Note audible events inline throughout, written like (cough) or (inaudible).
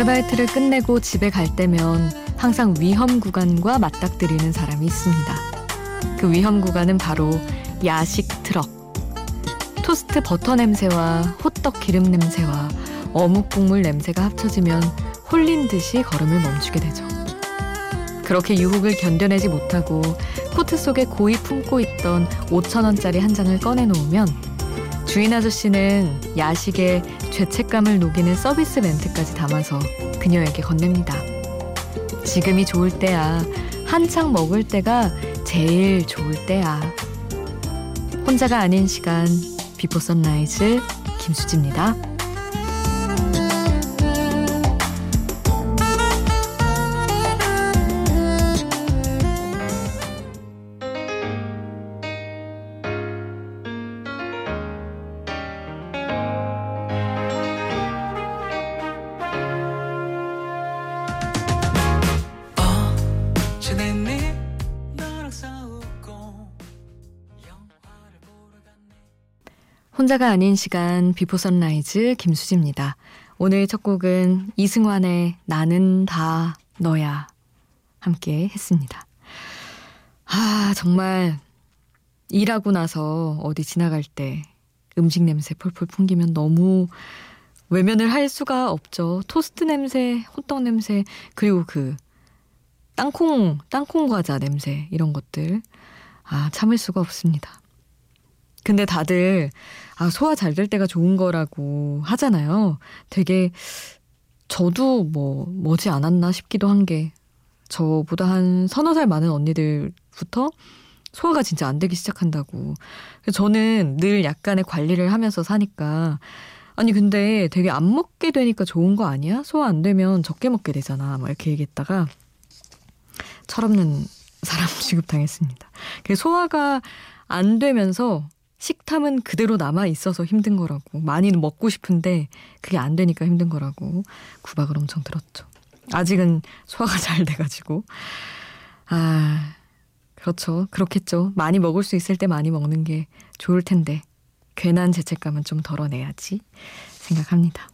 아르바이트를 끝내고 집에 갈 때면 항상 위험 구간과 맞닥뜨리는 사람이 있습니다. 그 위험 구간은 바로 야식 트럭. 토스트 버터 냄새와 호떡 기름 냄새와 어묵 국물 냄새가 합쳐지면 홀린 듯이 걸음을 멈추게 되죠. 그렇게 유혹을 견뎌내지 못하고 코트 속에 고이 품고 있던 5천 원짜리 한 장을 꺼내놓으면 주인 아저씨는 야식에 죄책감을 녹이는 서비스 멘트까지 담아서 그녀에게 건넵니다. 지금이 좋을 때야. 한창 먹을 때가 제일 좋을 때야. 혼자가 아닌 시간 비포 선라이즈 김수지입니다. 혼자가 아닌 시간 비포 선라이즈 김수지입니다. 오늘 첫 곡은 이승환의 나는 다 너야 함께 했습니다. 아, 정말 일하고 나서 어디 지나갈 때 음식 냄새 폴폴 풍기면 너무 외면을 할 수가 없죠. 토스트 냄새, 호떡 냄새, 그리고 그 땅콩, 땅콩 과자 냄새 이런 것들. 아, 참을 수가 없습니다. 근데 다들 아, 소화 잘 될 때가 좋은 거라고 하잖아요. 되게 저도 뭐 뭐지 않았나 싶기도 한 게 저보다 한 서너 살 많은 언니들부터 소화가 진짜 안 되기 시작한다고. 저는 늘 약간의 관리를 하면서 사니까 아니 근데 되게 안 먹게 되니까 좋은 거 아니야? 소화 안 되면 적게 먹게 되잖아. 막 이렇게 얘기했다가 철없는 사람 (laughs) 취급당했습니다. 소화가 안 되면서 식탐은 그대로 남아 있어서 힘든 거라고. 많이 먹고 싶은데 그게 안 되니까 힘든 거라고 구박을 엄청 들었죠. 아직은 소화가 (laughs) 잘 돼가지고. 아, 그렇죠. 그렇겠죠. 많이 먹을 수 있을 때 많이 먹는 게 좋을 텐데. 괜한 죄책감은 좀 덜어내야지 생각합니다.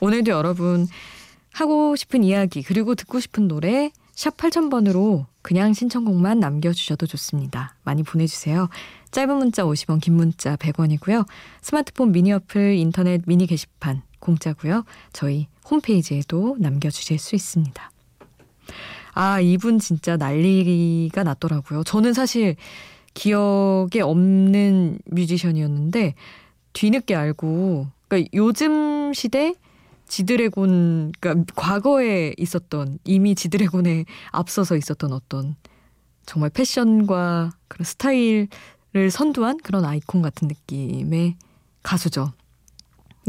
오늘도 여러분 하고 싶은 이야기 그리고 듣고 싶은 노래 샵 8000번으로 그냥 신청곡만 남겨주셔도 좋습니다. 많이 보내주세요. 짧은 문자 50원, 긴 문자 100원이고요. 스마트폰 미니 어플, 인터넷 미니 게시판 공짜고요. 저희 홈페이지에도 남겨주실 수 있습니다. 아, 이분 진짜 난리가 났더라고요. 저는 사실 기억에 없는 뮤지션이었는데 뒤늦게 알고 그러니까 요즘 시대 지드래곤 그러니까 과거에 있었던 이미 지드래곤에 앞서서 있었던 어떤 정말 패션과 그런 스타일을 선도한 그런 아이콘 같은 느낌의 가수죠.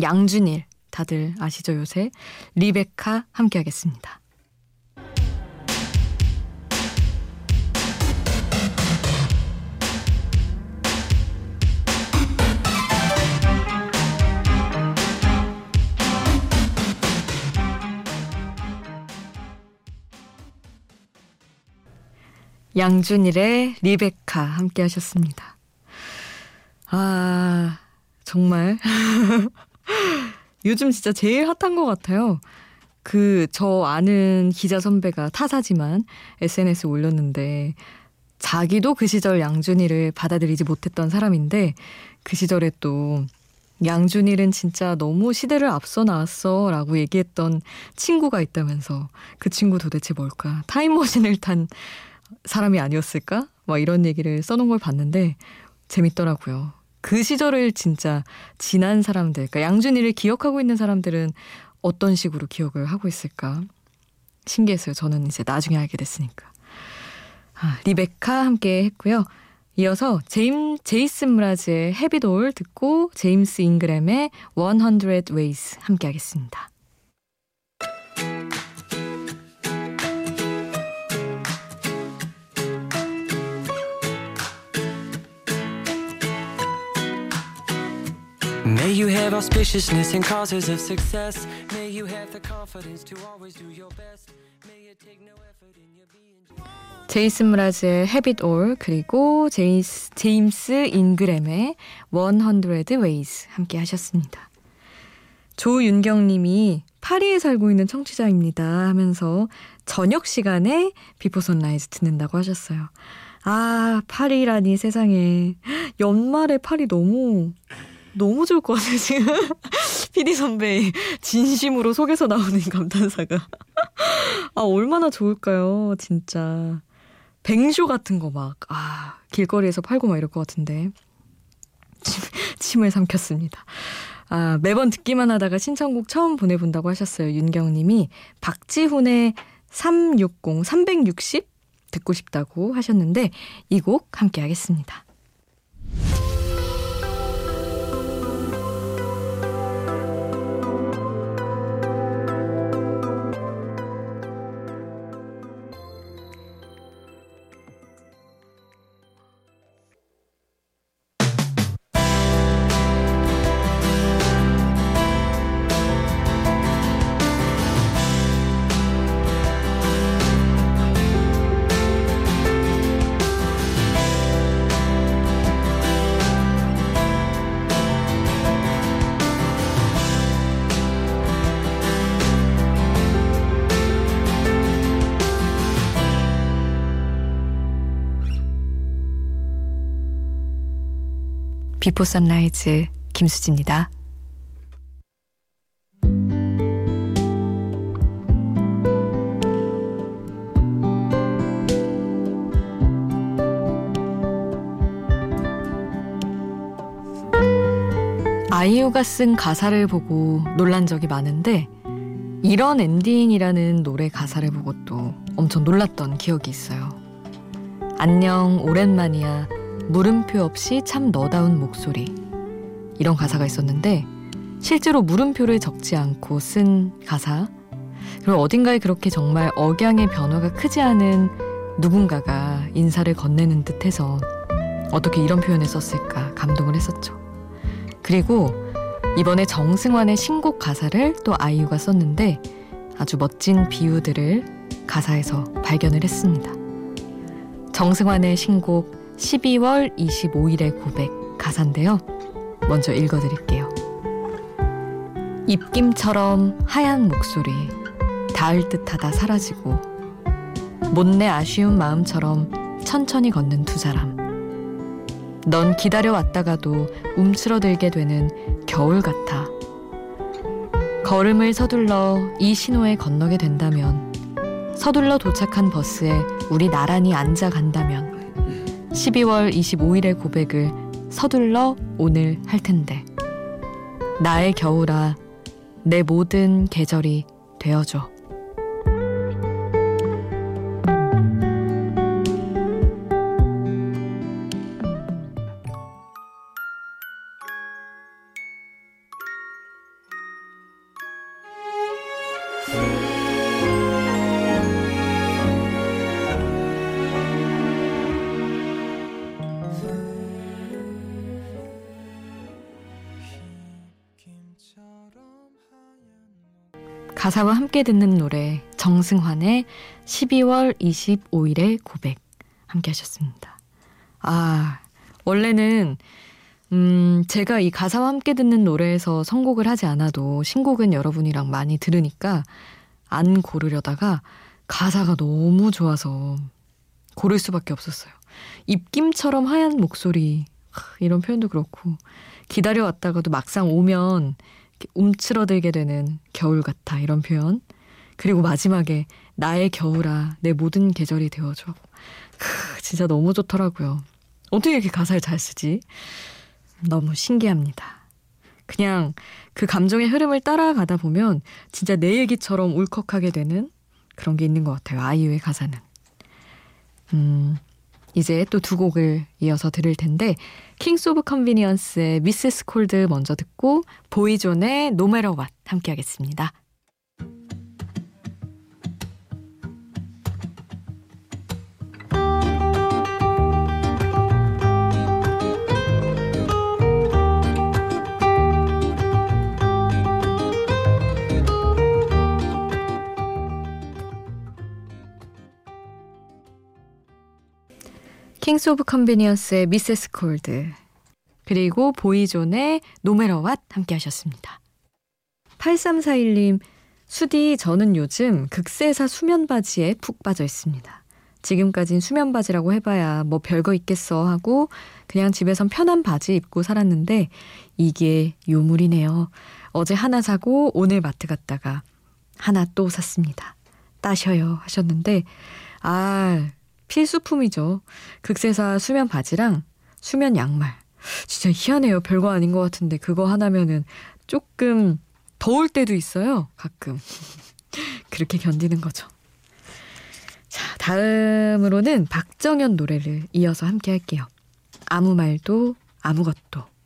양준일 다들 아시죠 요새 리베카 함께하겠습니다. 양준일의 리베카 함께 하셨습니다. 아, 정말. (laughs) 요즘 진짜 제일 핫한 것 같아요. 그, 저 아는 기자 선배가 타사지만 SNS에 올렸는데, 자기도 그 시절 양준일을 받아들이지 못했던 사람인데, 그 시절에 또, 양준일은 진짜 너무 시대를 앞서 나왔어 라고 얘기했던 친구가 있다면서 그 친구 도대체 뭘까? 타임머신을 탄 사람이 아니었을까? 막 이런 얘기를 써놓은 걸 봤는데 재밌더라고요. 그 시절을 진짜 지난 사람들, 그러니까 양준이를 기억하고 있는 사람들은 어떤 식으로 기억을 하고 있을까? 신기했어요. 저는 이제 나중에 알게 됐으니까. 아, 리베카 함께 했고요. 이어서 제임, 제이슨 브라즈의 헤비돌 듣고 제임스 잉그램의 100 Ways 함께 하겠습니다. May you have auspiciousness and causes of success. May you have the confidence to always do your best. May it take no effort in your being. 제이슨 무라즈의 Habit All 그리고 제이스, 제임스 인그램의 100 Ways 함께 하셨습니다. 조윤경 님이 파리에 살고 있는 청취자입니다 하면서 저녁 시간에 비포 선라이즈 듣는다고 하셨어요. 아, 파리라니 세상에. 연말에 파리 너무 너무 좋을 것 같아요, 지금. (laughs) PD 선배 진심으로 속에서 나오는 감탄사가. 아, 얼마나 좋을까요, 진짜. 뱅쇼 같은 거 막, 아, 길거리에서 팔고 막 이럴 것 같은데. 침, 침을 삼켰습니다. 아, 매번 듣기만 하다가 신청곡 처음 보내본다고 하셨어요. 윤경님이 박지훈의 360, 360 듣고 싶다고 하셨는데 이 곡 함께 하겠습니다. 비포 선라이즈 김수지입니다. 아이유가 쓴 가사를 보고 놀란 적이 많은데 이런 엔딩이라는 노래 가사를 보고 또 엄청 놀랐던 기억이 있어요. 안녕 오랜만이야 물음표 없이 참 너다운 목소리. 이런 가사가 있었는데 실제로 물음표를 적지 않고 쓴 가사. 그리고 어딘가에 그렇게 정말 억양의 변화가 크지 않은 누군가가 인사를 건네는 듯해서 어떻게 이런 표현을 썼을까 감동을 했었죠. 그리고 이번에 정승환의 신곡 가사를 또 아이유가 썼는데 아주 멋진 비유들을 가사에서 발견을 했습니다. 정승환의 신곡 12월 25일의 고백 가사인데요. 먼저 읽어드릴게요. 입김처럼 하얀 목소리, 닿을 듯하다 사라지고, 못내 아쉬운 마음처럼 천천히 걷는 두 사람. 넌 기다려왔다가도 움츠러들게 되는 겨울 같아. 걸음을 서둘러 이 신호에 건너게 된다면, 서둘러 도착한 버스에 우리 나란히 앉아 간다면, 12월 25일의 고백을 서둘러 오늘 할 텐데. 나의 겨울아, 내 모든 계절이 되어줘. 가사와 함께 듣는 노래 정승환의 12월 25일의 고백 함께 하셨습니다. 아, 원래는 음, 제가 이 가사와 함께 듣는 노래에서 선곡을 하지 않아도 신곡은 여러분이랑 많이 들으니까 안 고르려다가 가사가 너무 좋아서 고를 수밖에 없었어요. 입김처럼 하얀 목소리 이런 표현도 그렇고 기다려왔다가도 막상 오면 움츠러들게 되는 겨울 같아 이런 표현. 그리고 마지막에 나의 겨울아 내 모든 계절이 되어줘. 크, 진짜 너무 좋더라고요. 어떻게 이렇게 가사를 잘 쓰지? 너무 신기합니다. 그냥 그 감정의 흐름을 따라가다 보면 진짜 내 얘기처럼 울컥하게 되는 그런 게 있는 것 같아요 아이유의 가사는. 음 이제 또 두 곡을 이어서 들을 텐데 Kings of Convenience의 Mrs. Cold 먼저 듣고 Boyzone의 No Matter What 함께 하겠습니다. Kings of Convenience의 Mrs. Cold 그리고 Boyzone의 No Matter What 함께 하셨습니다. 8341님, 수디, 저는 요즘 극세사 수면 바지에 푹 빠져 있습니다. 지금까진 수면 바지라고 해봐야 뭐 별거 있겠어 하고 그냥 집에선 편한 바지 입고 살았는데 이게 요물이네요. 어제 하나 사고 오늘 마트 갔다가 하나 또 샀습니다. 따셔요 하셨는데 아 필수품이죠. 극세사 수면 바지랑 수면 양말. 진짜 희한해요. 별거 아닌 것 같은데 그거 하나면은 조금 더울 때도 있어요. 가끔. (laughs) 그렇게 견디는 거죠. 자, 다음으로는 박정현 노래를 이어서 함께 할게요. 아무 말도 아무것도.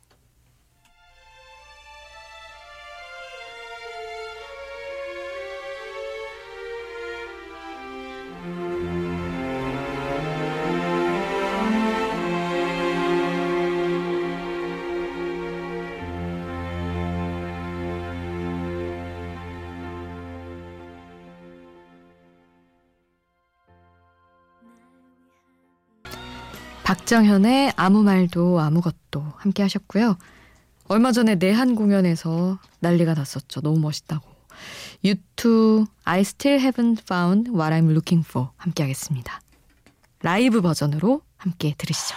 박정현의 아무 말도 아무것도 함께 하셨고요. 얼마 전에 내한 공연에서 난리가 났었죠. 너무 멋있다고. U2 I Still Haven't Found What I'm Looking For 함께 하겠습니다. 라이브 버전으로 함께 들으시죠.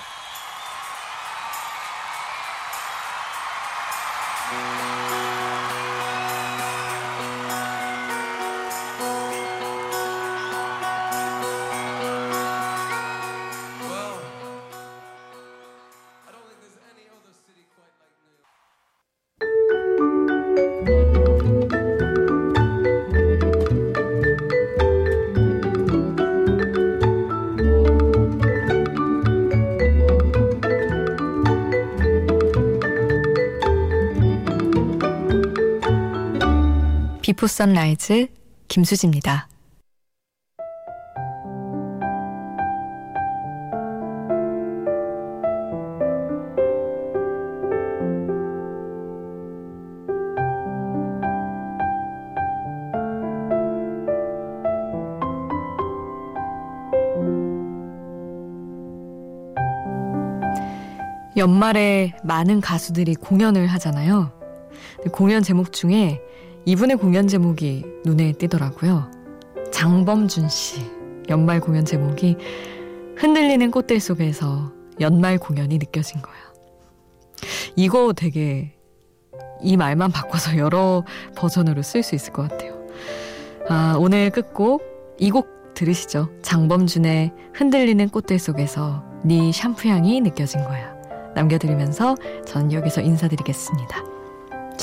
비포 선라이즈 김수지입니다. 연말에 많은 가수들이 공연을 하잖아요. 공연 제목 중에 이분의 공연 제목이 눈에 띄더라고요. 장범준 씨. 연말 공연 제목이 흔들리는 꽃들 속에서 연말 공연이 느껴진 거야. 이거 되게 이 말만 바꿔서 여러 버전으로 쓸 수 있을 것 같아요. 아, 오늘 끝곡 이 곡 들으시죠. 장범준의 흔들리는 꽃들 속에서 네 샴푸 향이 느껴진 거야. 남겨드리면서 전 여기서 인사드리겠습니다.